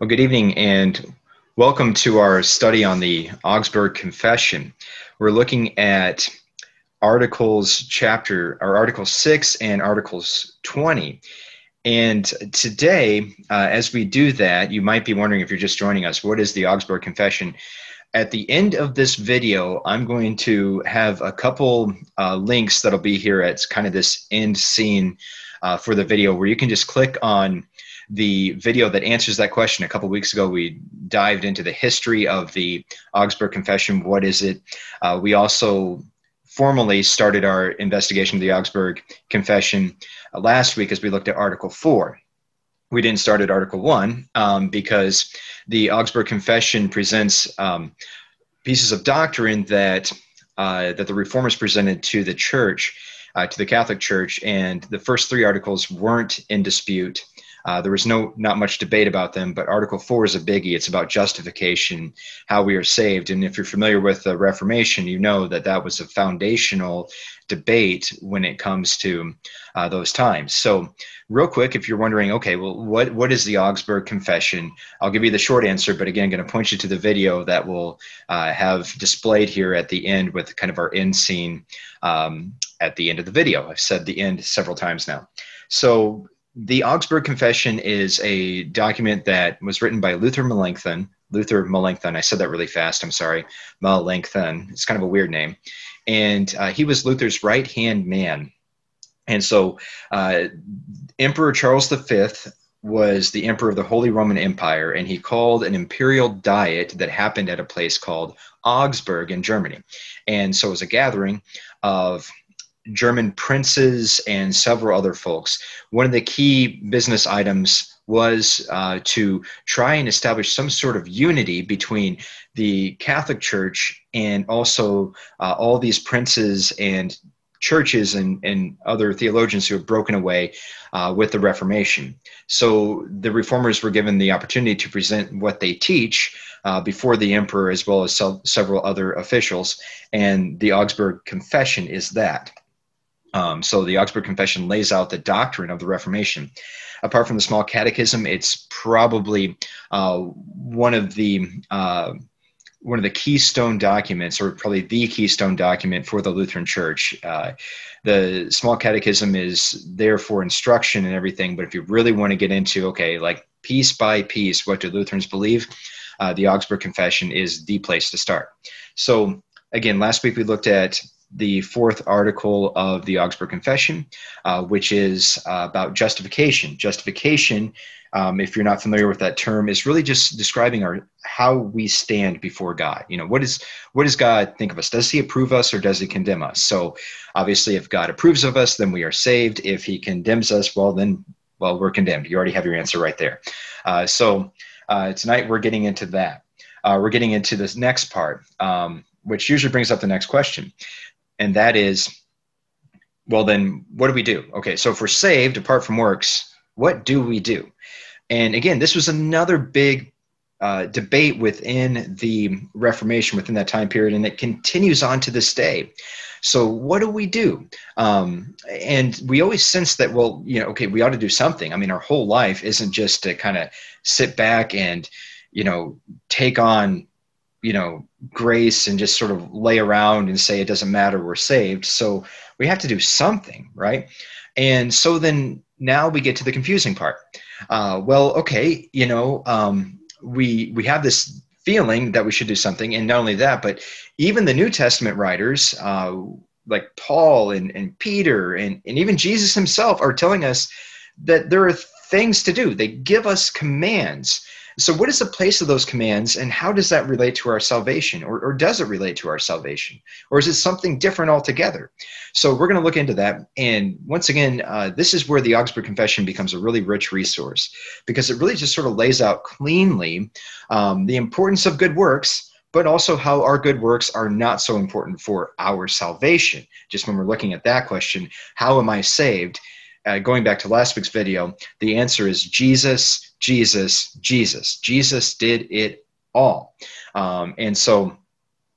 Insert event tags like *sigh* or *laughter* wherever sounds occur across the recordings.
Well, good evening and welcome to our study on the Augsburg Confession. We're looking at Articles chapter or Article 6 and Articles 20. And today, uh, as we do that, you might be wondering if you're just joining us, what is the Augsburg Confession? At the end of this video, I'm going to have a couple uh, links that'll be here at kind of this end scene uh, for the video where you can just click on the video that answers that question. A couple weeks ago, we dived into the history of the Augsburg Confession. What is it? Uh, we also formally started our investigation of the Augsburg Confession uh, last week as we looked at Article 4. We didn't start at Article 1 um, because the Augsburg Confession presents um, pieces of doctrine that, uh, that the reformers presented to the church, uh, to the Catholic Church, and the first three articles weren't in dispute. Uh, there was no not much debate about them, but Article Four is a biggie. It's about justification, how we are saved. And if you're familiar with the Reformation, you know that that was a foundational debate when it comes to uh, those times. So, real quick, if you're wondering, okay, well, what what is the Augsburg Confession? I'll give you the short answer, but again, going to point you to the video that we'll uh, have displayed here at the end with kind of our end scene um, at the end of the video. I've said the end several times now. So the Augsburg Confession is a document that was written by Luther Melanchthon. Luther Melanchthon, I said that really fast, I'm sorry. Melanchthon, it's kind of a weird name. And uh, he was Luther's right hand man. And so uh, Emperor Charles V was the emperor of the Holy Roman Empire, and he called an imperial diet that happened at a place called Augsburg in Germany. And so it was a gathering of German princes and several other folks. One of the key business items was uh, to try and establish some sort of unity between the Catholic Church and also uh, all these princes and churches and, and other theologians who have broken away uh, with the Reformation. So the reformers were given the opportunity to present what they teach uh, before the emperor as well as se- several other officials, and the Augsburg Confession is that. Um, so the Augsburg Confession lays out the doctrine of the Reformation. Apart from the small catechism, it's probably uh, one of the uh, one of the keystone documents, or probably the keystone document for the Lutheran Church. Uh, the small catechism is there for instruction and everything, but if you really want to get into, okay, like piece by piece, what do Lutherans believe? Uh, the Augsburg Confession is the place to start. So, again, last week we looked at the fourth article of the Augsburg Confession, uh, which is uh, about justification. Justification, um, if you're not familiar with that term, is really just describing our how we stand before God. You know, what is what does God think of us? Does He approve us or does He condemn us? So, obviously, if God approves of us, then we are saved. If He condemns us, well, then well, we're condemned. You already have your answer right there. Uh, so, uh, tonight we're getting into that. Uh, we're getting into this next part. Um, which usually brings up the next question and that is well then what do we do? Okay so if we're saved apart from works what do we do? And again this was another big uh, debate within the reformation within that time period and it continues on to this day. So what do we do? Um, and we always sense that well you know okay we ought to do something. I mean our whole life isn't just to kind of sit back and you know take on you know grace and just sort of lay around and say it doesn't matter we're saved. So we have to do something right? And so then now we get to the confusing part. Uh, well okay you know um, we we have this feeling that we should do something and not only that but even the new testament writers uh, like paul and, and peter and, and even jesus himself are telling us that there are things to do. They give us commands so, what is the place of those commands, and how does that relate to our salvation, or, or does it relate to our salvation, or is it something different altogether? So, we're going to look into that. And once again, uh, this is where the Augsburg Confession becomes a really rich resource because it really just sort of lays out cleanly um, the importance of good works but also how our good works are not so important for our salvation. Just when we're looking at that question, how am I saved? Uh, going back to last week's video, the answer is Jesus Jesus, Jesus. Jesus did it all. Um, and so,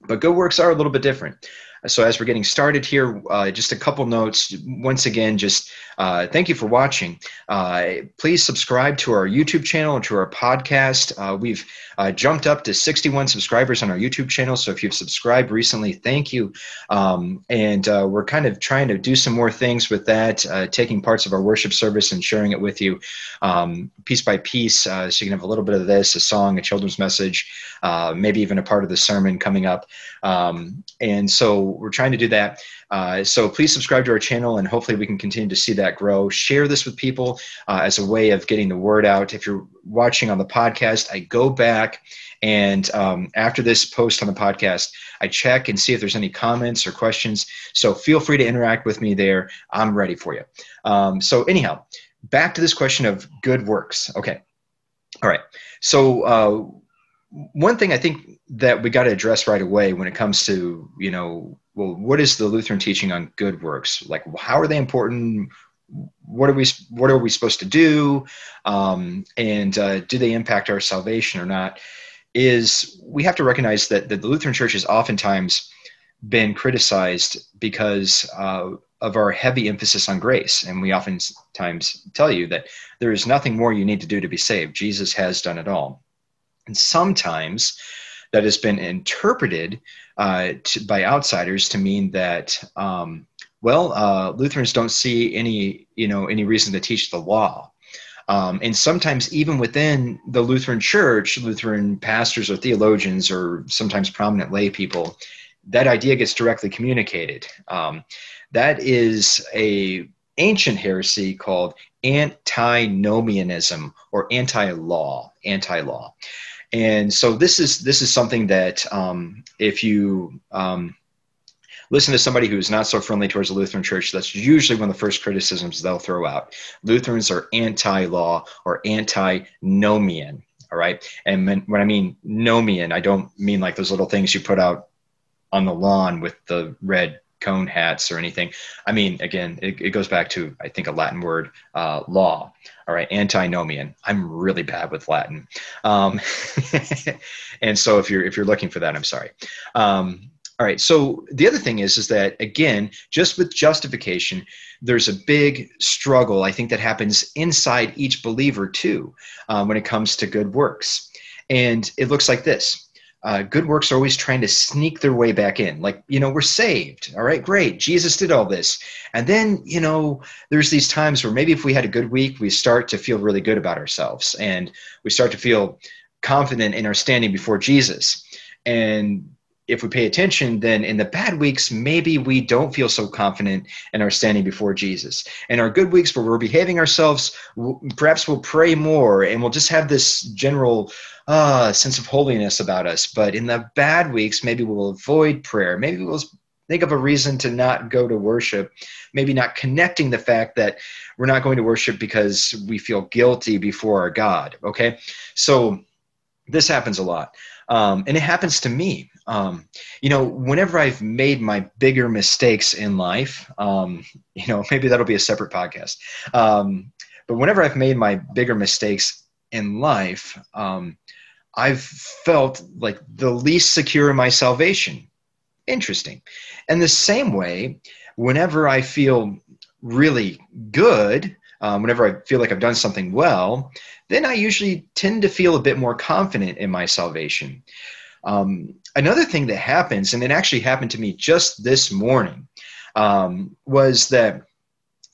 but good works are a little bit different. So as we're getting started here, uh, just a couple notes. Once again, just uh, thank you for watching. Uh, please subscribe to our YouTube channel and to our podcast. Uh, we've uh, jumped up to 61 subscribers on our YouTube channel. So if you've subscribed recently, thank you. Um, and uh, we're kind of trying to do some more things with that, taking parts of our worship service and sharing it with you um, piece by piece. so you can have a little bit of this, a song, a children's message, maybe even a part of the sermon coming up. Um, and so we're trying to do that. Uh, so please subscribe to our channel, and hopefully we can continue to see that grow. Share this with people uh, as a way of getting the word out. If you're watching on the podcast, I go back and um, after this post on the podcast, I check and see if there's any comments or questions. So feel free to interact with me there. I'm ready for you. Um, so anyhow, back to this question of good works. Okay. All right. So uh, one thing I think that we got to address right away when it comes to you know well what is the lutheran teaching on good works? Like how are they important? What are we what are we supposed to do? Um, and uh, do they impact our salvation or not? Is we have to recognize that, that the lutheran church has oftentimes been criticized because uh, of our heavy emphasis on grace. And we oftentimes tell you that there is nothing more you need to do to be saved. Jesus has done it all and sometimes that has been interpreted uh, to, by outsiders to mean that, um, well, uh, Lutherans don't see any, you know, any reason to teach the law. Um, and sometimes even within the Lutheran Church, Lutheran pastors or theologians or sometimes prominent lay people, that idea gets directly communicated. Um, that is a ancient heresy called antinomianism or anti-law, anti-law and so this is this is something that um, if you um, listen to somebody who's not so friendly towards the Lutheran Church, that's usually one of the first criticisms they'll throw out. Lutherans are anti-law or anti-nomian. All right, and when I mean nomian, I don't mean like those little things you put out on the lawn with the red cone hats or anything. I mean, again, it, it goes back to I think a Latin word, uh, law. All right, antinomian. I'm really bad with Latin, um, *laughs* and so if you're if you're looking for that, I'm sorry. Um, all right. So the other thing is, is that again, just with justification, there's a big struggle. I think that happens inside each believer too, um, when it comes to good works, and it looks like this uh, good works are always trying to sneak their way back in. Like, you know, we're saved. All right, great. Jesus did all this. And then, you know, there's these times where maybe if we had a good week, we start to feel really good about ourselves and we start to feel confident in our standing before Jesus. And if we pay attention, then in the bad weeks, maybe we don't feel so confident in our standing before Jesus. And our good weeks where we're behaving ourselves, perhaps we'll pray more and we'll just have this general uh, sense of holiness about us. But in the bad weeks, maybe we'll avoid prayer. Maybe we'll think of a reason to not go to worship. Maybe not connecting the fact that we're not going to worship because we feel guilty before our God. Okay? So this happens a lot. Um, and it happens to me. Um, you know, whenever I've made my bigger mistakes in life, um, *laughs* you know, maybe that'll be a separate podcast. Um, but whenever I've made my bigger mistakes in life, um, I've felt like the least secure in my salvation. Interesting. And the same way, whenever I feel really good, um, whenever I feel like I've done something well, then I usually tend to feel a bit more confident in my salvation. Um, another thing that happens, and it actually happened to me just this morning, um, was that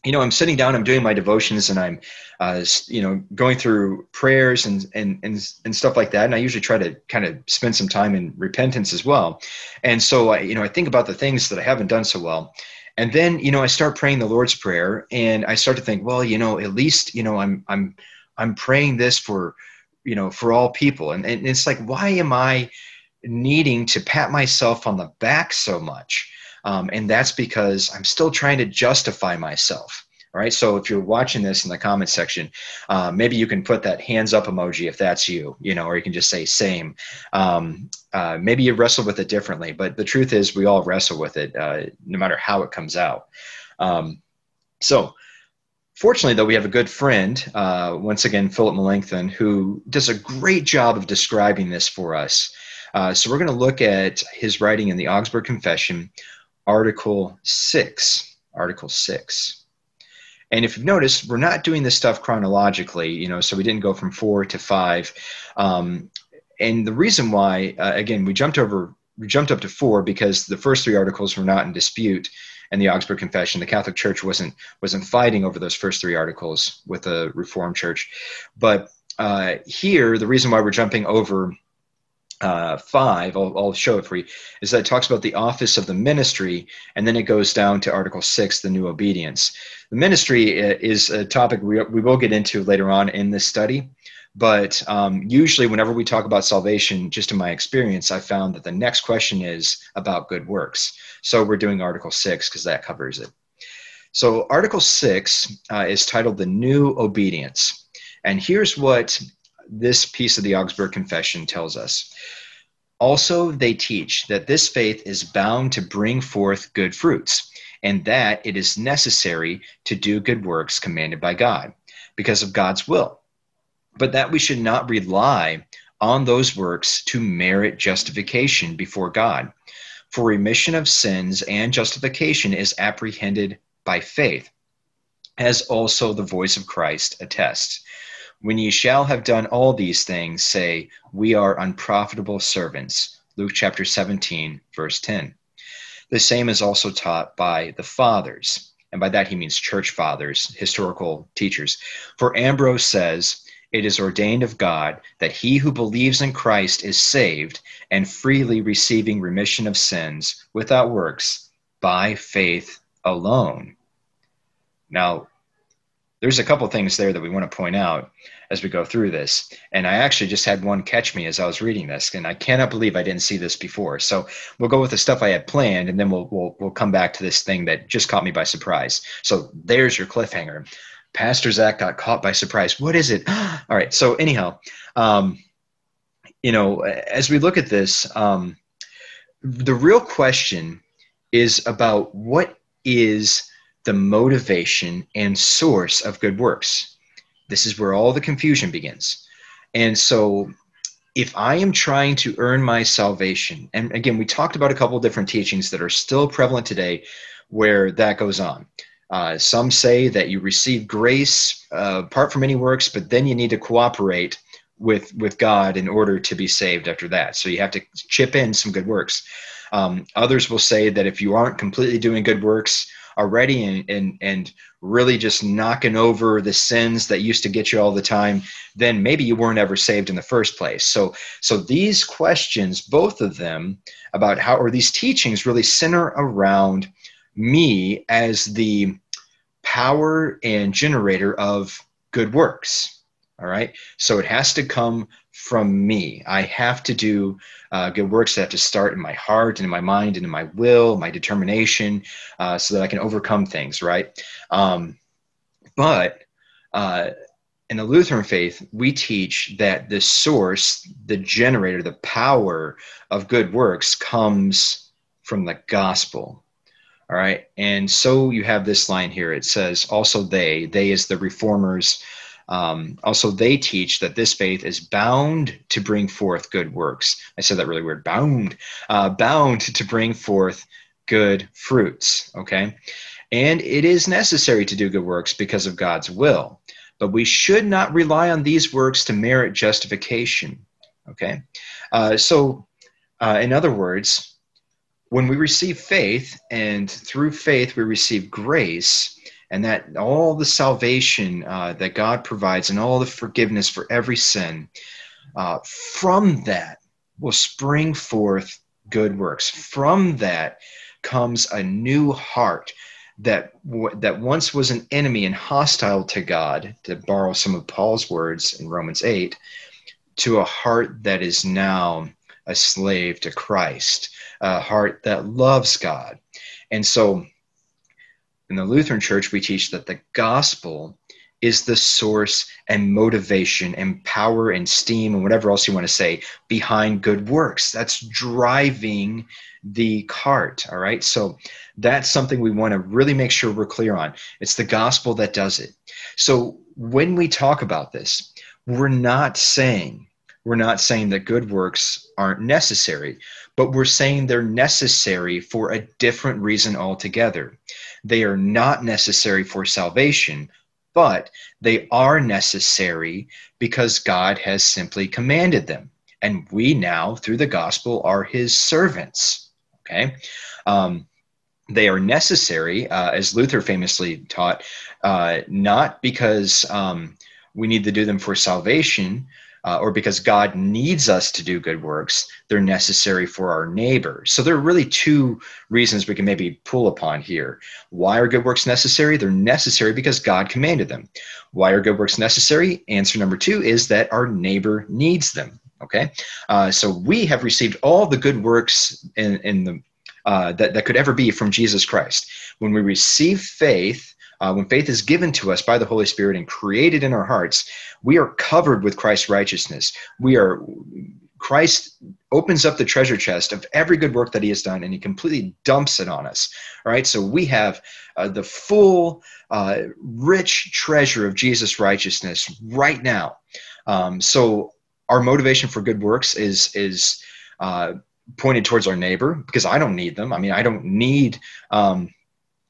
you know, I'm sitting down, I'm doing my devotions, and I'm, uh, you know, going through prayers and, and and and stuff like that. And I usually try to kind of spend some time in repentance as well. And so, I, you know, I think about the things that I haven't done so well, and then, you know, I start praying the Lord's prayer, and I start to think, well, you know, at least, you know, I'm I'm I'm praying this for, you know, for all people, and and it's like, why am I needing to pat myself on the back so much? Um, and that's because I'm still trying to justify myself. All right. So if you're watching this in the comment section, uh, maybe you can put that hands up emoji if that's you, you know, or you can just say same. Um, uh, maybe you wrestle with it differently, but the truth is we all wrestle with it, uh, no matter how it comes out. Um, so fortunately, though, we have a good friend, uh, once again, Philip Melanchthon, who does a great job of describing this for us. Uh, so we're going to look at his writing in the Augsburg Confession Article 6. Article 6. And if you've noticed, we're not doing this stuff chronologically, you know, so we didn't go from four to five. Um, and the reason why, uh, again, we jumped over, we jumped up to four because the first three articles were not in dispute, and the Augsburg Confession, the Catholic Church wasn't wasn't fighting over those first three articles with the Reformed Church. But uh, here, the reason why we're jumping over uh, five, I'll, I'll, show it for you, is that it talks about the office of the ministry, and then it goes down to Article 6, the new obedience. The ministry uh, is a topic we, we will get into later on in this study, but um, usually, whenever we talk about salvation, just in my experience, I found that the next question is about good works. So we're doing Article 6 because that covers it. So, Article 6 uh, is titled The New Obedience. And here's what this piece of the Augsburg Confession tells us. Also, they teach that this faith is bound to bring forth good fruits, and that it is necessary to do good works commanded by God because of God's will, but that we should not rely on those works to merit justification before God. For remission of sins and justification is apprehended by faith, as also the voice of Christ attests. When ye shall have done all these things, say, We are unprofitable servants. Luke chapter 17, verse 10. The same is also taught by the fathers, and by that he means church fathers, historical teachers. For Ambrose says, It is ordained of God that he who believes in Christ is saved, and freely receiving remission of sins without works, by faith alone. Now, there's a couple things there that we want to point out as we go through this. And I actually just had one catch me as I was reading this, and I cannot believe I didn't see this before. So we'll go with the stuff I had planned, and then we'll we'll we'll come back to this thing that just caught me by surprise. So there's your cliffhanger. Pastor Zach got caught by surprise. What is it? *gasps* All right. So anyhow, um, you know, as we look at this, um, the real question is about what is the motivation and source of good works. This is where all the confusion begins. And so, if I am trying to earn my salvation, and again, we talked about a couple different teachings that are still prevalent today where that goes on. Uh, some say that you receive grace uh, apart from any works, but then you need to cooperate with with God in order to be saved after that. So you have to chip in some good works. Um, others will say that if you aren't completely doing good works, already and, and, and really just knocking over the sins that used to get you all the time, then maybe you weren't ever saved in the first place. So, so these questions, both of them about how, or these teachings really center around me as the power and generator of good works. All right. So it has to come from me. I have to do uh, good works that have to start in my heart and in my mind and in my will, my determination, uh, so that I can overcome things, right? Um, but uh, in the Lutheran faith, we teach that the source, the generator, the power of good works comes from the gospel. All right. And so you have this line here. It says, also they, they is the reformers um, also, they teach that this faith is bound to bring forth good works. I said that really weird. Bound, uh, bound to bring forth good fruits. Okay, and it is necessary to do good works because of God's will, but we should not rely on these works to merit justification. Okay, uh, so uh, in other words, when we receive faith, and through faith we receive grace and that all the salvation uh, that God provides and all the forgiveness for every sin, uh, from that will spring forth good works. From that comes a new heart that that once was an enemy and hostile to God, to borrow some of Paul's words in Romans 8, to a heart that is now a slave to Christ, a heart that loves God. And so in the Lutheran Church, we teach that the gospel is the source and motivation and power and steam and whatever else you want to say behind good works. That's driving the cart. All right. So that's something we want to really make sure we're clear on. It's the gospel that does it. So when we talk about this, we're not saying we're not saying that good works aren't necessary, but we're saying they're necessary for a different reason altogether. They are not necessary for salvation, but they are necessary because God has simply commanded them. And we now, through the gospel, are his servants. Okay? Um, they are necessary, uh, as Luther famously taught, uh, not because um, we need to do them for salvation, uh, or because God needs us to do good works, they're necessary for our neighbor. So there are really two reasons we can maybe pull upon here. Why are good works necessary? They're necessary because God commanded them. Why are good works necessary? Answer number two is that our neighbor needs them. Okay, uh, so we have received all the good works in, in the uh, that, that could ever be from Jesus Christ. When we receive faith, uh, when faith is given to us by the Holy Spirit and created in our hearts, we are covered with Christ's righteousness. We are Christ opens up the treasure chest of every good work that he has done and he completely dumps it on us. All right, so we have uh, the full, uh, rich treasure of Jesus' righteousness right now. Um, so our motivation for good works is is uh, pointed towards our neighbor because I don't need them. I mean, I don't need um,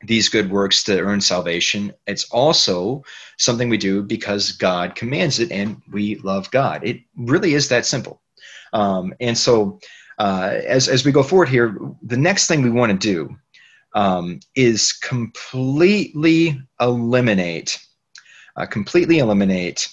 these good works to earn salvation. It's also something we do because God commands it and we love God. It really is that simple. Um, and so, uh, as, as we go forward here, the next thing we want to do um, is completely eliminate, uh, completely eliminate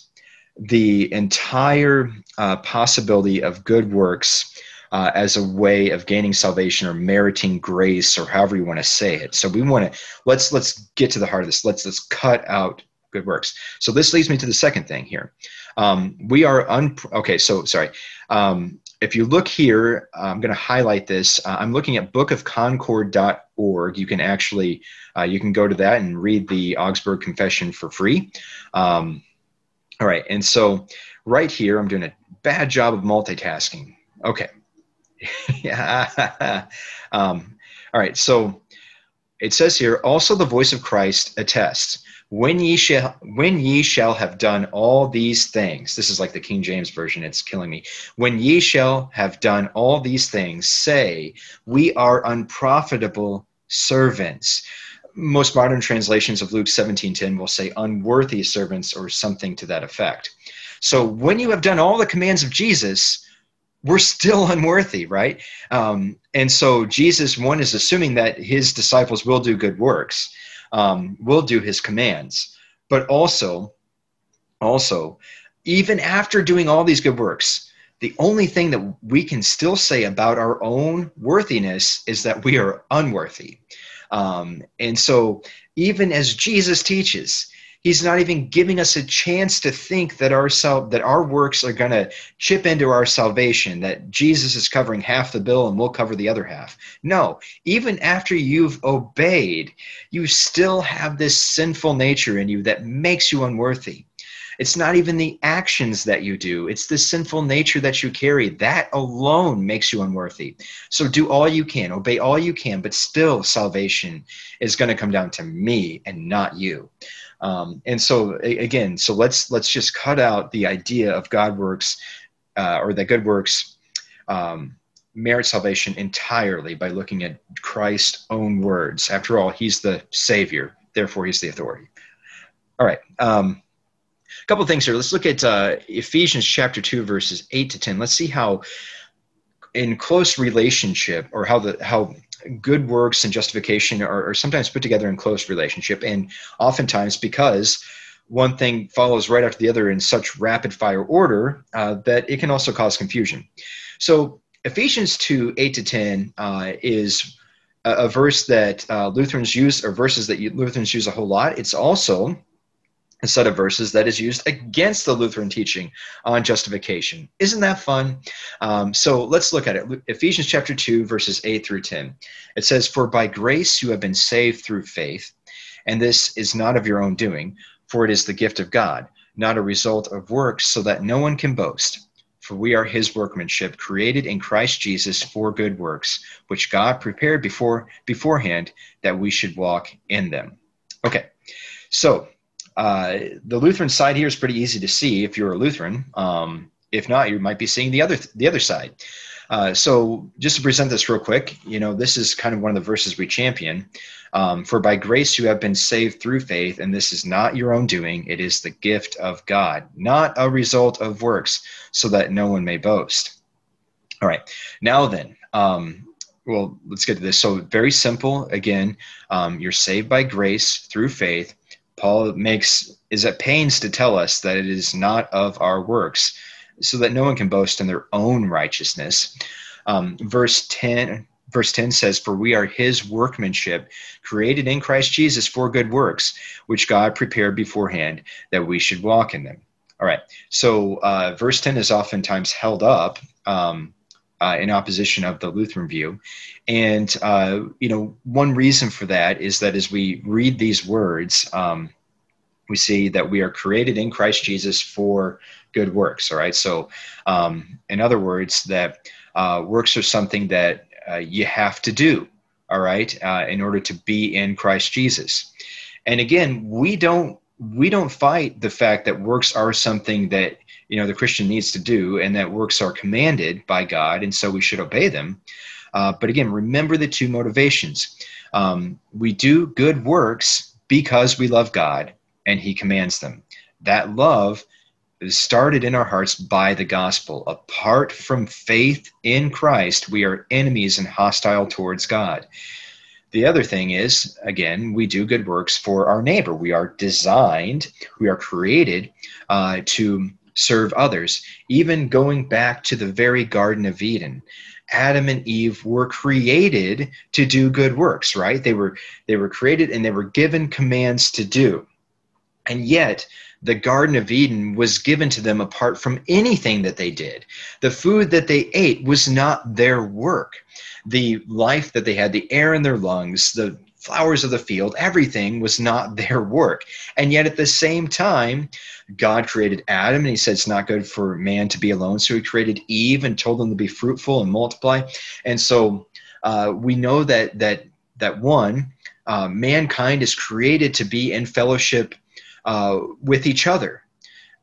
the entire uh, possibility of good works uh, as a way of gaining salvation or meriting grace or however you want to say it. So we want to let's let's get to the heart of this. Let's let's cut out good works. So this leads me to the second thing here. Um, we are un okay. So sorry. Um, if you look here, I'm going to highlight this. Uh, I'm looking at bookofconcord.org. You can actually uh, you can go to that and read the Augsburg Confession for free. Um, all right, and so right here, I'm doing a bad job of multitasking. Okay, *laughs* yeah. um, all right. So it says here, also the voice of Christ attests, when ye shall when ye shall have done all these things this is like the king james version it's killing me when ye shall have done all these things say we are unprofitable servants most modern translations of luke 17:10 will say unworthy servants or something to that effect so when you have done all the commands of jesus we're still *laughs* unworthy, right? Um, and so Jesus, one, is assuming that his disciples will do good works, um, will do his commands, but also, also, even after doing all these good works, the only thing that we can still say about our own worthiness is that we are unworthy. Um, and so, even as Jesus teaches, He's not even giving us a chance to think that our sal- that our works are going to chip into our salvation, that Jesus is covering half the bill and we'll cover the other half. No, even after you've obeyed, you still have this sinful nature in you that makes you unworthy. It's not even the actions that you do, it's the sinful nature that you carry. That alone makes you unworthy. So do all you can, obey all you can, but still salvation is going to come down to me and not you. Um, and so again, so let's let's just cut out the idea of God works uh, or that good works um, merit salvation entirely by looking at Christ's own words. After all, He's the Savior, therefore He's the authority. All right. Um, a couple things here. Let's look at uh, Ephesians chapter two, verses eight to ten. Let's see how in close relationship or how the how good works and justification are, are sometimes put together in close relationship, and oftentimes because one thing follows right after the other in such rapid fire order uh, that it can also cause confusion. So Ephesians 2 8 to 10 uh, is a, a, verse that uh, Lutherans use, or verses that Lutherans use a whole lot. It's also a set of verses that is used against the Lutheran teaching on justification. Isn't that fun? Um, so let's look at it. Ephesians chapter 2, verses 8 through 10. It says, For by grace you have been saved through faith, and this is not of your own doing, for it is the gift of God, not a result of works, so that no one can boast. For we are his workmanship, created in Christ Jesus for good works, which God prepared before beforehand that we should walk in them. Okay, so uh, the Lutheran side here is pretty easy to see if you're a Lutheran. Um, if not, you might be seeing the other the other side. Uh, so just to present this real quick, you know, this is kind of one of the verses we champion. Um, For by grace you have been saved through faith, and this is not your own doing; it is the gift of God, not a result of works, so that no one may boast. All right, now then, um, well, let's get to this. So very simple. Again, um, you're saved by grace through faith. Paul makes is at pains to tell us that it is not of our works, so that no one can boast in their own righteousness. Um, verse 10 verse 10 says for we are his workmanship created in christ jesus for good works which god prepared beforehand that we should walk in them all right so uh, verse 10 is oftentimes held up um, uh, in opposition of the lutheran view and uh, you know one reason for that is that as we read these words um, we see that we are created in christ jesus for good works all right so um, in other words that uh, works are something that uh, you have to do, all right, uh, in order to be in Christ Jesus. And again, we don't we don't fight the fact that works are something that you know the Christian needs to do, and that works are commanded by God, and so we should obey them. Uh, but again, remember the two motivations. Um, we do good works because we love God, and He commands them. That love is started in our hearts by the gospel. Apart from faith in Christ, we are enemies and hostile towards God. The other thing is, again, we do good works for our neighbor. We are designed, we are created uh, to serve others. Even going back to the very Garden of Eden, Adam and Eve were created to do good works, right? They were they were created and they were given commands to do. And yet, the Garden of Eden was given to them apart from anything that they did. The food that they ate was not their work. The life that they had, the air in their lungs, the flowers of the field, everything was not *laughs* their work. And yet at the same time, God created Adam and he said it's not good for man to be alone. So he created Eve and told them to be fruitful and multiply. And so uh, we know that that that one, uh, mankind is created to be in fellowship uh, with each other.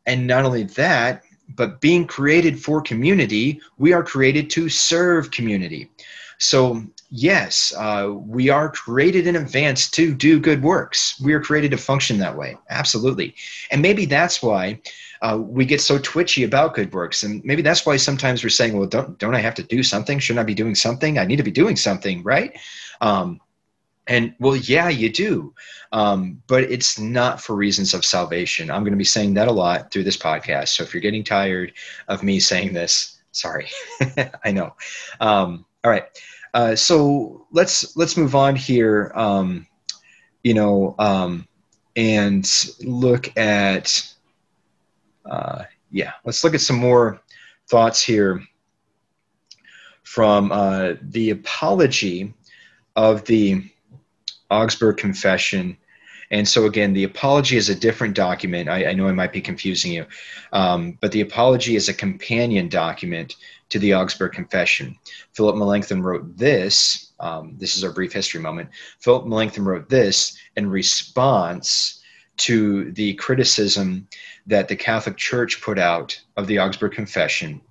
And not only that, but being created for community, we are created to serve community. So, yes, uh, we are created in advance to do good works. We are created to function that way. Absolutely. And maybe that's why uh, we get so twitchy about good works. And maybe that's why sometimes we're saying, well, don't, don't I have to do something? Shouldn't I be doing something? I need to be doing something, right? Um, and well, yeah, you do. Um, but it's not for reasons of salvation. I'm going to be saying that a lot through this podcast. So if you're getting tired of me saying this, sorry. *laughs* I know. Um, all right. Uh, so let's let's move on here. Um, you know, um, and look at uh, yeah. Let's look at some more thoughts here from uh, the apology of the Augsburg Confession. And so, again, the apology is a different document. I, I know I might be confusing you, um, but the apology is a companion document to the Augsburg Confession. Philip Melanchthon wrote this. Um, this is our brief history moment. Philip Melanchthon wrote this in response to the criticism that the Catholic Church put out of the Augsburg Confession.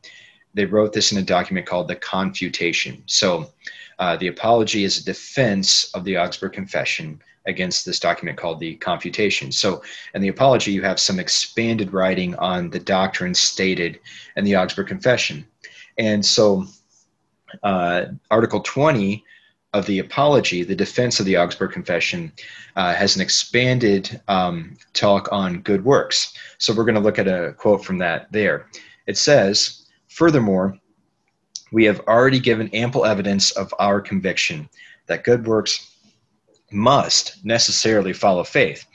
They wrote this in a document called the Confutation. So, uh, the apology is a defense of the Augsburg Confession against this document called the Confutation. So, in the apology, you have some expanded writing on the doctrine stated in the Augsburg Confession. And so, uh, Article 20 of the apology, the defense of the Augsburg Confession, uh, has an expanded um, talk on good works. So, we're going to look at a quote from that there. It says, Furthermore, we have already given ample evidence of our conviction that good works must necessarily follow faith.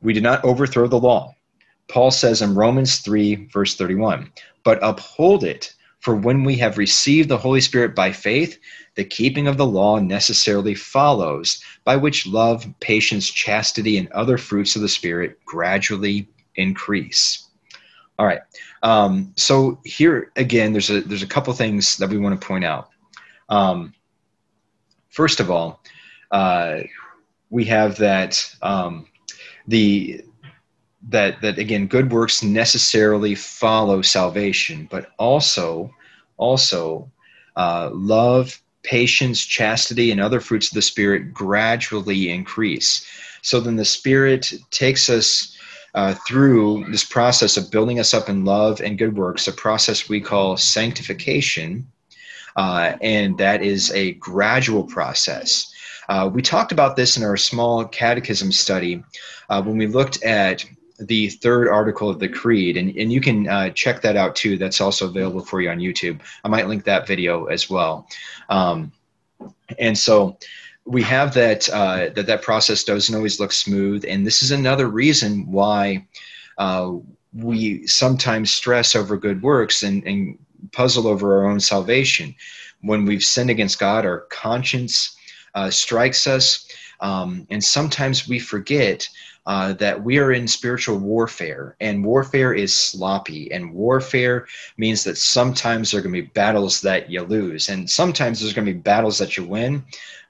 We do not overthrow the law. Paul says in Romans 3, verse 31, but uphold it, for when we have received the Holy Spirit by faith, the keeping of the law necessarily follows, by which love, patience, chastity, and other fruits of the Spirit gradually increase. All right. Um, so here again, there's a there's a couple things that we want to point out. Um, first of all, uh, we have that um, the that that again good works necessarily follow salvation but also also uh, love patience chastity and other fruits of the spirit gradually increase. So then the spirit takes us uh, through this process of building us up in love and good works a process we call sanctification uh, and that is a gradual process. Uh, we talked about this in our small catechism study uh, when we looked at the third article of the creed and, and you can uh, check that out too. That's also available for you on youtube. I might link that video as well. Um, and so we have that uh, that that process doesn't always look smooth and this is another reason why uh, we sometimes stress over good works and, and puzzle over our own salvation. When we've sinned against god our conscience uh, strikes us um, and sometimes we forget uh, that we are in spiritual warfare, and warfare is sloppy, and warfare means that sometimes there are going to be battles that you lose, and sometimes there's going to be battles that you win,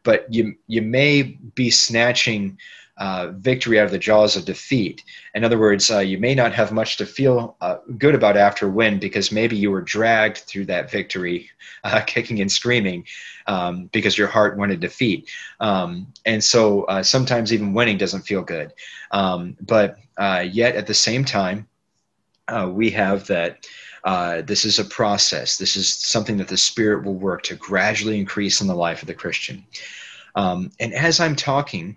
but you you may be snatching uh, victory out of the jaws of defeat. In other words, uh, you may not have much to feel uh, good about after a win because maybe you were dragged through that victory, *laughs* uh, kicking and screaming, um, because your heart wanted defeat. Um, and so uh, sometimes even winning doesn't feel good. Um, but uh, yet at the same time, we have that. this is a process. This is something that the Spirit will work to gradually increase in the life of the Christian. Um, and as I'm talking,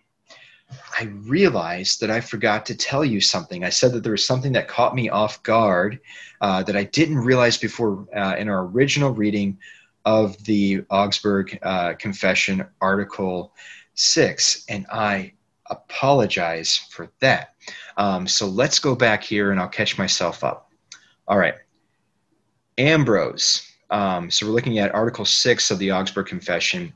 I realized that I forgot to tell you something. I said that there was something that caught me off guard uh, that I didn't realize before uh, in our original reading of the Augsburg uh, Confession, Article 6. And I apologize for that. Um, so let's go back here and I'll catch myself up. All right. Ambrose. Um, so we're looking at Article 6 of the Augsburg Confession.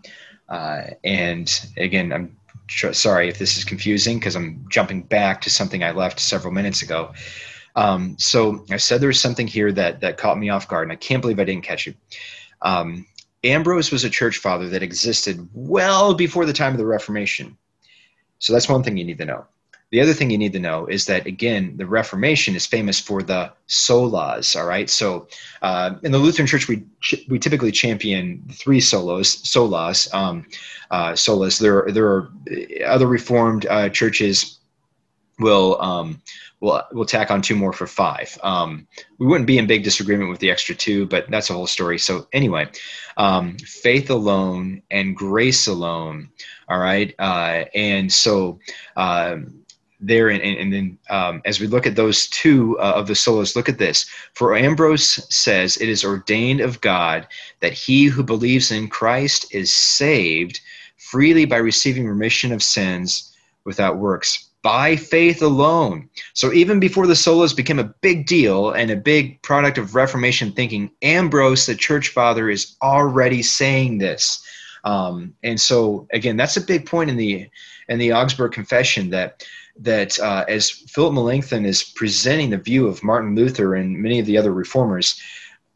Uh, and again, I'm sorry if this is confusing because I'm jumping back to something I left several minutes ago. Um, so I said there was something here that that caught me off guard, and I can't believe I didn't catch it. Um, Ambrose was a church father that existed well before the time of the Reformation. So that's one thing you need to know. The other thing you need to know is that again, the Reformation is famous for the solas. All right, so uh, in the Lutheran Church, we we typically champion three solos, solas, um, uh, solas. There there are other Reformed uh, churches will um, will will tack on two more for five. Um, we wouldn't be in big disagreement with the extra two, but that's a whole story. So anyway, um, faith alone and grace alone. All right, uh, and so. Um, there and, and, then um, as we look at those two uh, of the solas look at this. For ambrose says it is ordained of god that he who believes in christ is saved freely by receiving remission of sins without works by faith alone. So even before the solas became a big deal and a big product of reformation thinking ambrose the church father is already saying this um, and so again that's a big point in the in the augsburg confession that that uh, as Philip Melanchthon is presenting the view of Martin Luther and many of the other reformers,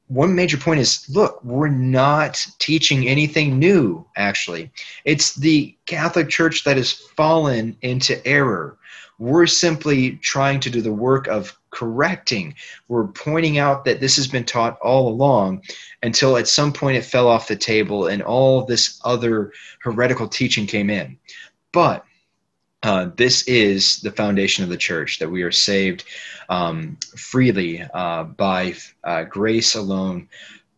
one major point is look, we're not teaching anything new, actually. It's the Catholic Church that has fallen into error. We're simply trying to do the work of correcting. We're pointing out that this has been taught all along until at some point it fell off the table and all this other heretical teaching came in. But uh, this is the foundation of the church that we are saved um, freely uh, by uh, grace alone,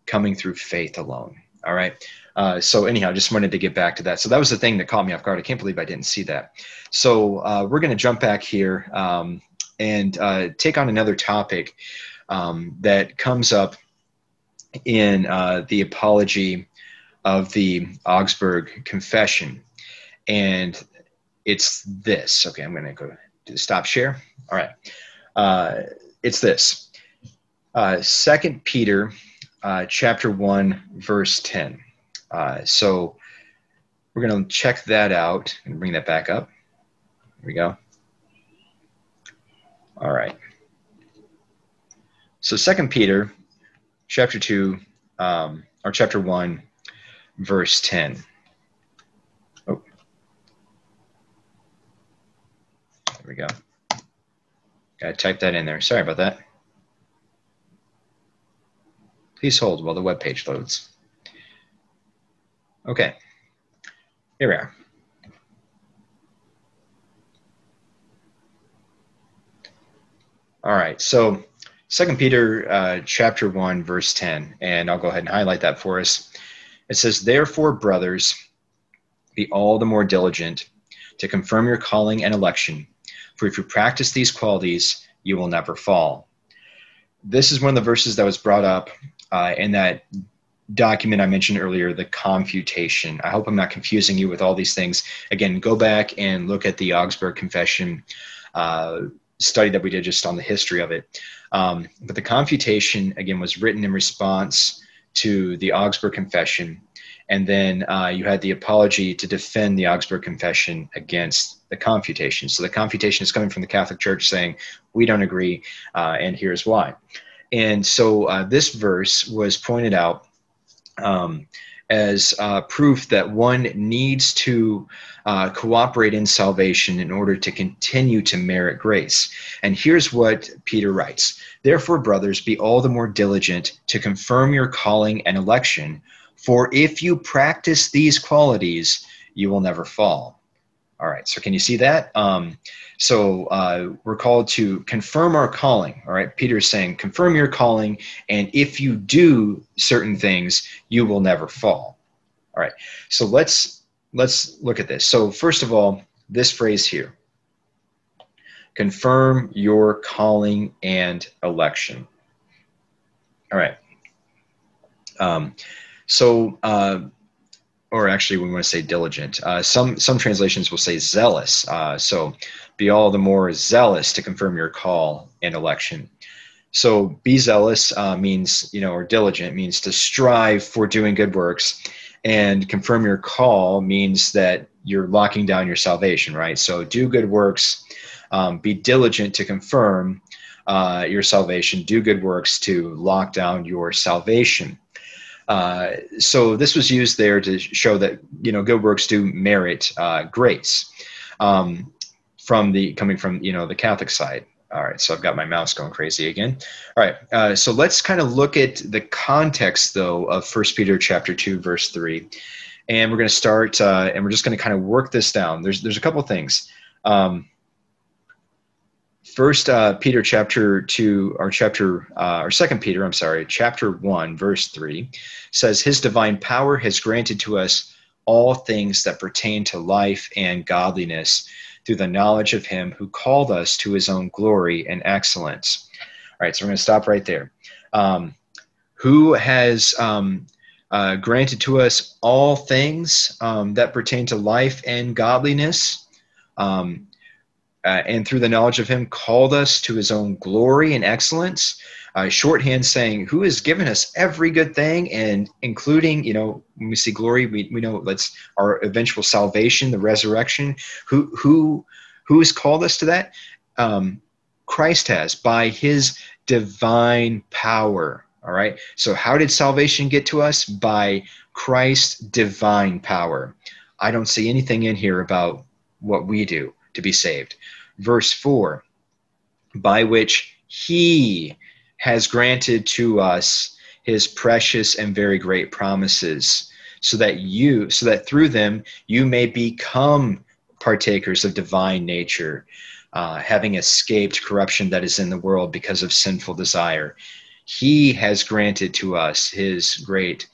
coming through faith alone. All right. Uh, so anyhow, just wanted to get back to that. So that was the thing that caught me off guard. I can't believe I didn't see that. So uh, we're going to jump back here um, and uh, take on another topic um, that comes up in the apology of the Augsburg Confession. And it's this. Okay, I'm going to go to stop share. All right. Uh, it's this. Uh, Second Peter uh, chapter 1, verse 10. Uh, so we're going to check that out and bring that back up. Here we go. All right. So Second Peter chapter 2, um, or chapter 1, verse 10. Oh, there we go. Gotta type that in there. Sorry about that. Please hold while the web page loads. Okay, here we are. All right, so Second Peter uh, chapter one verse ten, and I'll go ahead and highlight that for us. It says, "Therefore, brothers, be all the more diligent to confirm your calling and election, for if you practice these qualities, you will never fall." This is one of the verses that was brought up uh, in that document I mentioned earlier, the confutation. I hope I'm not confusing you with all these things. Again, go back and look at the Augsburg Confession uh, study that we did just on the history of it. Um, but the confutation, again, was written in response to the Augsburg Confession. And then uh, you had the apology to defend the Augsburg Confession against the confutation. So the confutation is coming from the Catholic Church saying, we don't agree, uh, and here's why. And so uh, this verse was pointed out um, as uh, proof that one needs to uh, cooperate in salvation in order to continue to merit grace. And here's what Peter writes Therefore, brothers, be all the more diligent to confirm your calling and election, for if you practice these qualities, you will never fall. All right, so can you see that? Um, so uh, we're called to confirm our calling. All right, Peter is saying, confirm your calling, and if you do certain things, you will never fall. All right, so let's let's look at this. So first of all, this phrase here, confirm your calling and election. All right. Um, so. Uh, or actually we want to say diligent. Uh, some some translations will say zealous. Uh, so be all the more zealous to confirm your call and election. So be zealous uh, means you know or diligent means to strive for doing good works, and confirm your call means that you're locking down your salvation, right? So do good works, um, be diligent to confirm uh, your salvation, do good works to lock down your salvation. Uh, so this was used there to show that you know good works do merit uh, grace um, from the coming from you know the Catholic side. All right, so I've got my mouse going crazy again. All right, uh, so let's kind of look at the context though of First Peter chapter two verse three, and we're going to start uh, and we're just going to kind of work this down. There's there's a couple things. Um, First uh, Peter chapter two, or chapter, uh, or Second Peter, I'm sorry, chapter one, verse three, says, "His divine power has granted to us all things that pertain to life and godliness, through the knowledge of Him who called us to His own glory and excellence." All right, so we're going to stop right there. Um, who has um, uh, granted to us all things um, that pertain to life and godliness? Um, uh, and through the knowledge of him called us to his own glory and excellence uh, shorthand saying who has given us every good thing? And including you know when we see glory we, we know that's our eventual salvation the resurrection. Who who who has called us to that? Um, christ has by his divine power all right? So how did salvation get to us? By christ's divine power. I don't see anything in here about what we do to be saved. Verse 4 by which he has granted to us his precious and very great promises so that you so that through them you may become partakers of divine nature uh, having escaped corruption that is in the world because of sinful desire. He has granted to us his great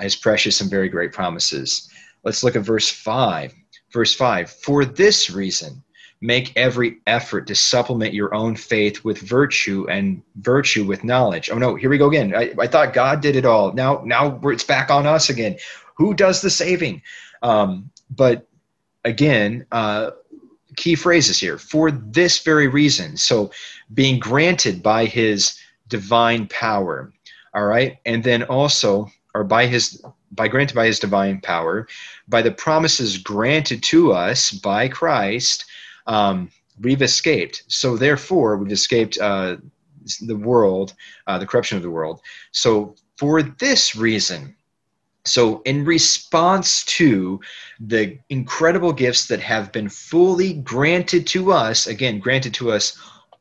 his precious and very great promises. Let's look at verse 5 Verse 5 For this reason, make every effort to supplement your own faith with virtue and virtue with knowledge. Oh no, here we go again. I, I thought God did it all. Now, now it's back on us again. Who does the saving? Um, but again, uh, key phrases here for this very reason. So, being granted by His divine power. All right, and then also, or by His by granted by his divine power, by the promises granted to us by Christ, um, we've escaped. So therefore, we've escaped uh, the world, uh, the corruption of the world. So for this reason, so in response to the incredible gifts that have been fully granted to us, again, granted to us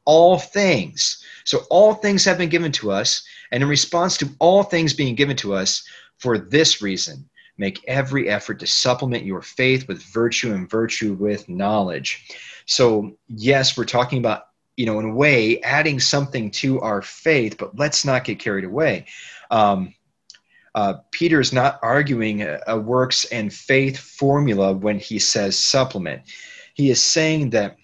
all things. So all things have been given to us, and in response to all things being given to us, for this reason, make every effort to supplement your faith with virtue and virtue with knowledge. So, yes, we're talking about, you know, in a way, adding something to our faith, but let's not get carried away. Um, uh, Peter is not arguing a, a works and faith formula when he says supplement. He is saying that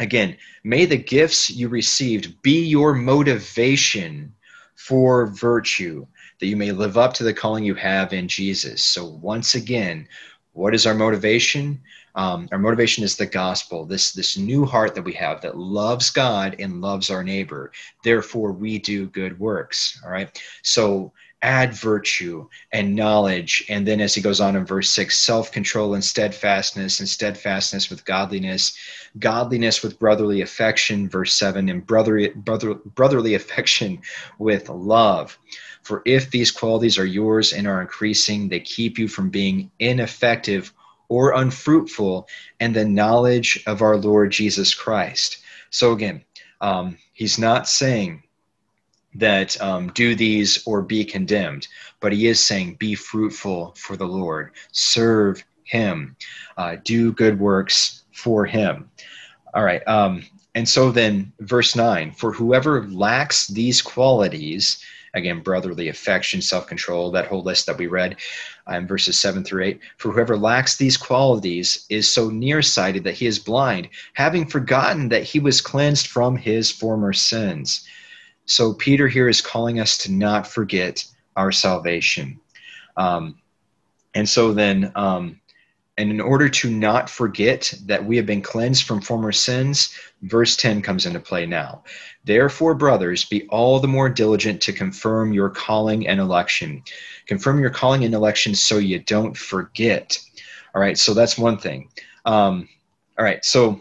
Again, may the gifts you received be your motivation for virtue, that you may live up to the calling you have in Jesus. So, once again, what is our motivation? Um, our motivation is the gospel, this, this new heart that we have that loves God and loves our neighbor. Therefore, we do good works. All right. So, add virtue and knowledge. And then, as he goes on in verse 6, self control and steadfastness, and steadfastness with godliness, godliness with brotherly affection, verse 7, and brotherly, brother, brotherly affection with love. For if these qualities are yours and are increasing, they keep you from being ineffective or unfruitful in the knowledge of our Lord Jesus Christ. So, again, um, he's not saying that um, do these or be condemned, but he is saying be fruitful for the Lord, serve him, uh, do good works for him. All right. Um, and so then, verse 9 for whoever lacks these qualities, again, brotherly affection, self control, that whole list that we read um, verses 7 through 8. For whoever lacks these qualities is so nearsighted that he is blind, having forgotten that he was cleansed from his former sins. So Peter here is calling us to not forget our salvation. Um, and so then, um, and in order to not forget that we have been cleansed from former sins, verse 10 comes into play now. Therefore, brothers, be all the more diligent to confirm your calling and election. Confirm your calling and election so you don't forget. All right, so that's one thing. Um, all right, so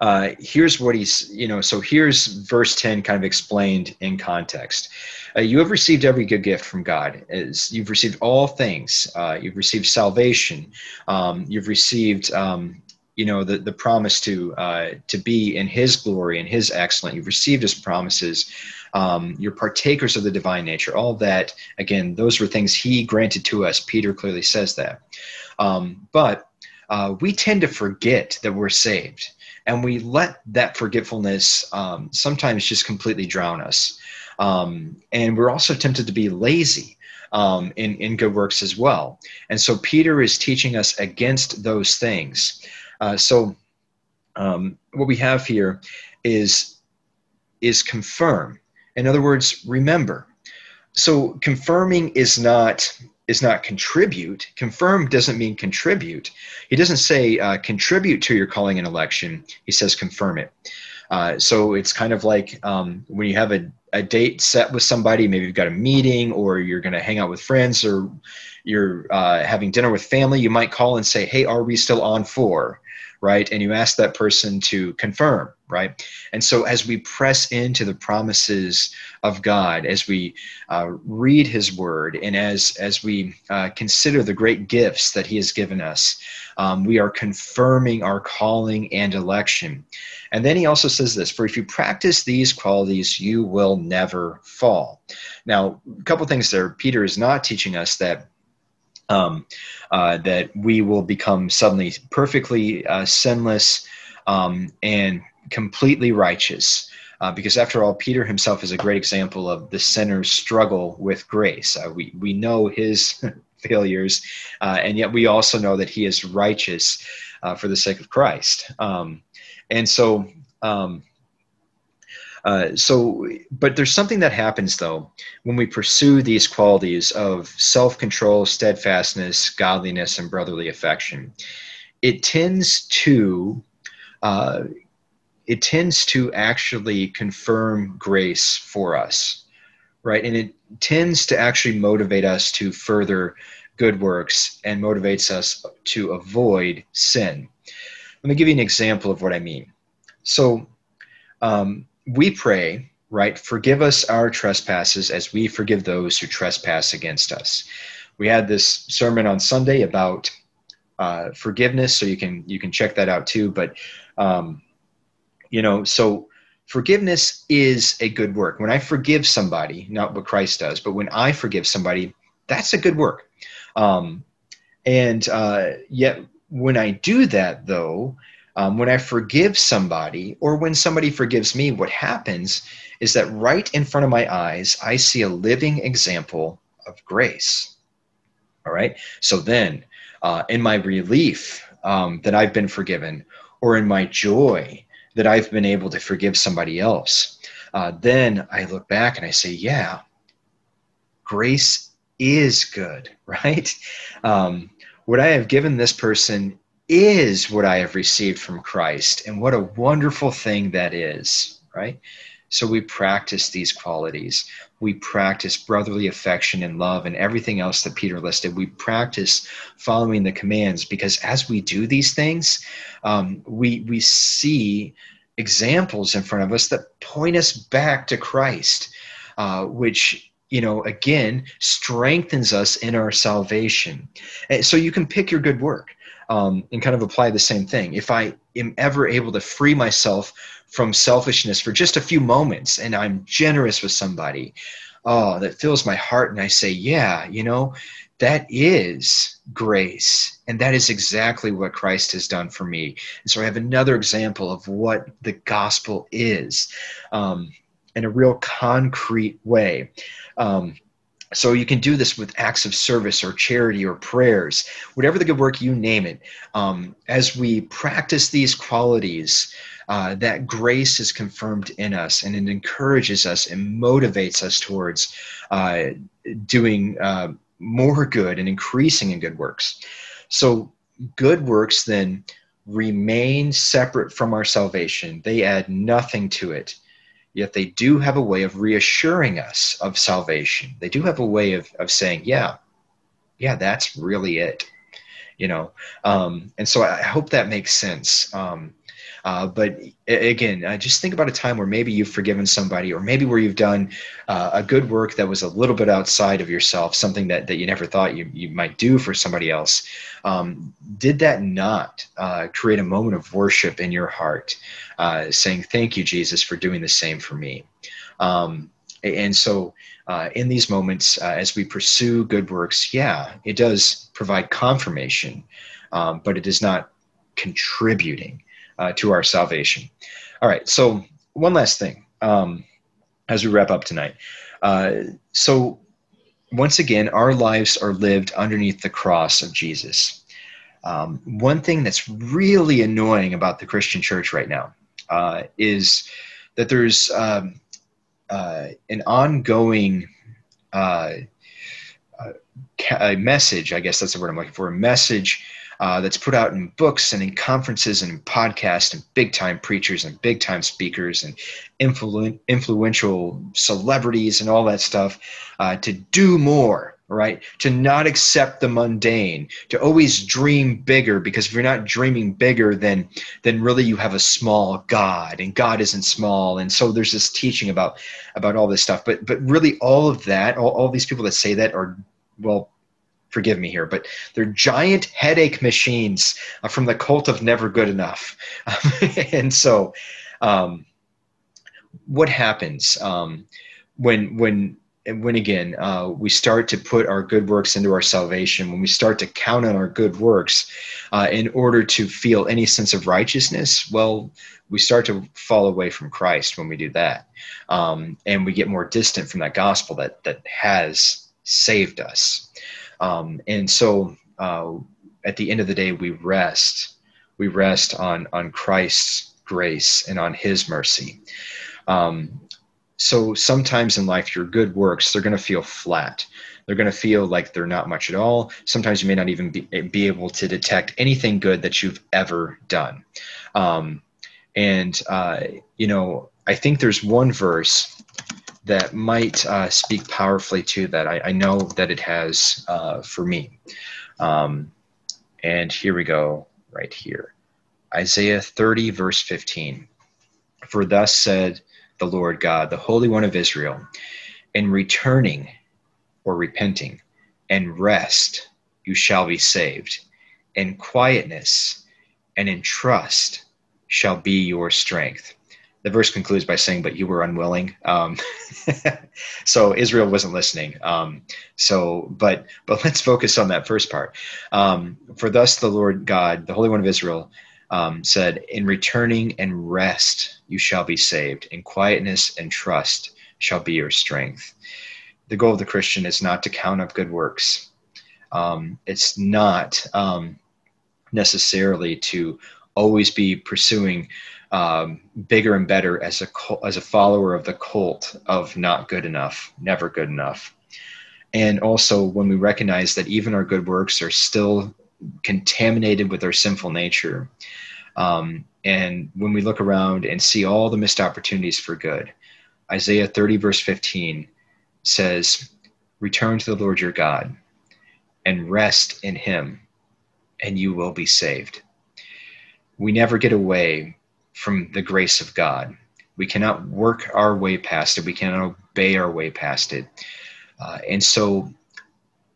uh, here's what he's, you know, so here's verse 10 kind of explained in context. Uh, you have received every good gift from God. As you've received all things. Uh, you've received salvation. Um, you've received, um, you know, the, the promise to uh, to be in His glory and His excellence. You've received His promises. Um, you're partakers of the divine nature. All that, again, those were things He granted to us. Peter clearly says that. Um, but uh, we tend to forget that we're saved and we let that forgetfulness um, sometimes just completely drown us. Um, and we're also tempted to be lazy um, in, in good works as well. And so Peter is teaching us against those things. Uh, so um, what we have here is, is confirm. In other words, remember. So confirming is not is not contribute. Confirm doesn't mean contribute. He doesn't say uh, contribute to your calling an election. He says confirm it. Uh, so it's kind of like um, when you have a, a date set with somebody, maybe you've got a meeting or you're going to hang out with friends or you're uh, having dinner with family, you might call and say, Hey, are we still on for? right? And you ask that person to confirm, right? And so as we press into the promises of God, as we uh, read His Word, and as as we uh, consider the great gifts that He has given us, um, we are confirming our calling and election. And then He also says this: "For if you practice these qualities, you will never fall." Now, a couple things there. Peter is not teaching us that um, uh, that we will become suddenly perfectly uh, sinless um, and completely righteous. Uh, because after all, Peter himself is a great example of the sinner's struggle with grace. Uh, we, we know his *laughs* failures, uh, and yet we also know that he is righteous uh, for the sake of Christ. Um, and so, um, uh, so, but there's something that happens though when we pursue these qualities of self control, steadfastness, godliness, and brotherly affection. It tends to uh, it tends to actually confirm grace for us, right? And it tends to actually motivate us to further good works and motivates us to avoid sin. Let me give you an example of what I mean. So, um, we pray, right? Forgive us our trespasses as we forgive those who trespass against us. We had this sermon on Sunday about uh, forgiveness, so you can you can check that out too. But um, You know, so forgiveness is a good work. When I forgive somebody, not what Christ does, but when I forgive somebody, that's a good work. Um, and uh, yet, when I do that, though, um, when I forgive somebody or when somebody forgives me, what happens is that right in front of my eyes, I see a living example of grace. All right. So then, uh, in my relief um, that I've been forgiven, or in my joy that I've been able to forgive somebody else, uh, then I look back and I say, yeah, grace is good, *laughs* right? Um, what I have given this person is what I have received from Christ. And what a wonderful thing that is, right? So we practice these qualities. We practice brotherly affection and love and everything else that Peter listed. We practice following the commands because as we do these things, um, we, we see examples in front of us that point us back to Christ, uh, which you know again strengthens us in our salvation and so you can pick your good work um, and kind of apply the same thing. If I am ever able to free myself from selfishness for just a few moments and I'm generous with somebody, oh, that fills my heart. And I say, yeah, you know, that is grace. And that is exactly what Christ has done for me. And so I have another example of what the gospel is um, in a real concrete way. Um, so you can do this with acts of service or charity or prayers, whatever the good work you name it. Um, as we practice these qualities, uh, that grace is confirmed in us and it encourages us and motivates us towards uh, doing uh, more good and increasing in good works. So, good works then remain separate from our salvation, they add nothing to it yet they do have a way of reassuring us of salvation. They do have a way of, of saying, yeah, yeah, that's really it, you know. Um, and so I hope that makes sense. Um, uh, but again, uh, just think about a time where maybe you've forgiven somebody, or maybe where you've done uh, a good work that was a little bit outside of yourself, something that, that you never thought you, you might do for somebody else. Um, did that not uh, create a moment of worship in your heart, uh, saying, Thank you, Jesus, for doing the same for me? Um, and so, uh, in these moments, uh, as we pursue good works, yeah, it does provide confirmation, um, but it is not contributing uh, to our salvation. All right, so one last thing um, as we wrap up tonight. Uh, so, once again, our lives are lived underneath the cross of Jesus. Um, one thing that's really annoying about the Christian church right now uh, is that there's um, uh, an ongoing uh, a message, I guess that's the word I'm looking for, a message uh, that's put out in books and in conferences and in podcasts and big time preachers and big time speakers and influ- influential celebrities and all that stuff uh, to do more right? To not accept the mundane to always dream bigger because if you're not dreaming bigger then then really you have a small god and god isn't small. And so there's this teaching about about all this stuff. But but really all of that all, all these people that say that are well forgive me here, but they're giant headache machines uh, from the cult of never good enough. *laughs* and so, um, what happens um, when when when again uh, we start to put our good works into our salvation when we start to count on our good works uh, in order to feel any sense of righteousness well we start to fall away from christ when we do that um, and we get more distant from that gospel that that has saved us um, and so uh, at the end of the day, we rest. We rest on, on Christ's grace and on his mercy. Um, so sometimes in life, your good works, they're going to feel flat. They're going to feel like they're not much at all. Sometimes you may not even be, be able to detect anything good that you've ever done. Um, and, uh, you know, I think there's one verse that might uh, speak powerfully to that. I, I know that it has uh, for me. Um, and here we go, right here Isaiah 30, verse 15. For thus said the Lord God, the Holy One of Israel, in returning or repenting and rest you shall be saved, in quietness and in trust shall be your strength. The verse concludes by saying, "But you were unwilling." Um, *laughs* so Israel wasn't listening. Um, so, but but let's focus on that first part. Um, For thus the Lord God, the Holy One of Israel, um, said, "In returning and rest you shall be saved. In quietness and trust shall be your strength." The goal of the Christian is not to count up good works. Um, it's not um, necessarily to always be pursuing um, bigger and better as a as a follower of the cult of not good enough, never good enough. And also when we recognize that even our good works are still contaminated with our sinful nature. Um, and when we look around and see all the missed opportunities for good, Isaiah 30, verse 15 says, Return to the Lord your God and rest in him, and you will be saved. We never get away from the grace of God. We cannot work our way past it. We cannot obey our way past it. Uh, and so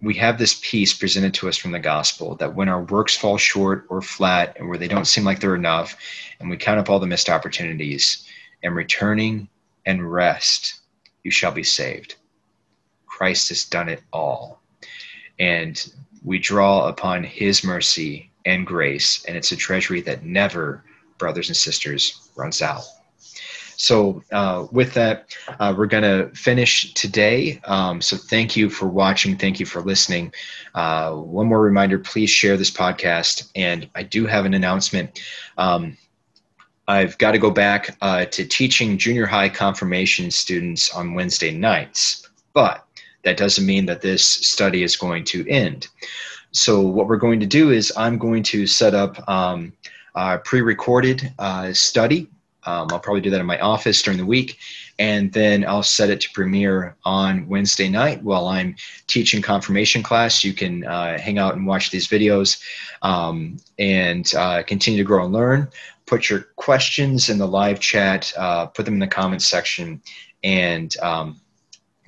we have this peace presented to us from the gospel that when our works fall short or flat and where they don't seem like they're enough, and we count up all the missed opportunities, and returning and rest, you shall be saved. Christ has done it all. And we draw upon his mercy and grace, and it's a treasury that never brothers and sisters, runs out. So, uh, with that, uh, we're going to finish today. Um, so, thank you for watching. Thank you for listening. Uh, one more reminder please share this podcast. And I do have an announcement. Um, I've got to go back uh, to teaching junior high confirmation students on Wednesday nights, but that doesn't mean that this study is going to end. So, what we're going to do is I'm going to set up. Um, uh, pre-recorded uh, study. Um, I'll probably do that in my office during the week, and then I'll set it to premiere on Wednesday night while I'm teaching confirmation class. You can uh, hang out and watch these videos um, and uh, continue to grow and learn. Put your questions in the live chat, uh, put them in the comments section, and um,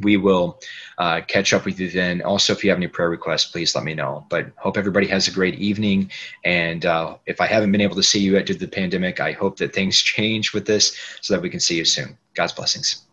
we will uh, catch up with you then. Also, if you have any prayer requests, please let me know. But hope everybody has a great evening. And uh, if I haven't been able to see you due to the pandemic, I hope that things *laughs* change with this so that we can see you soon. God's blessings.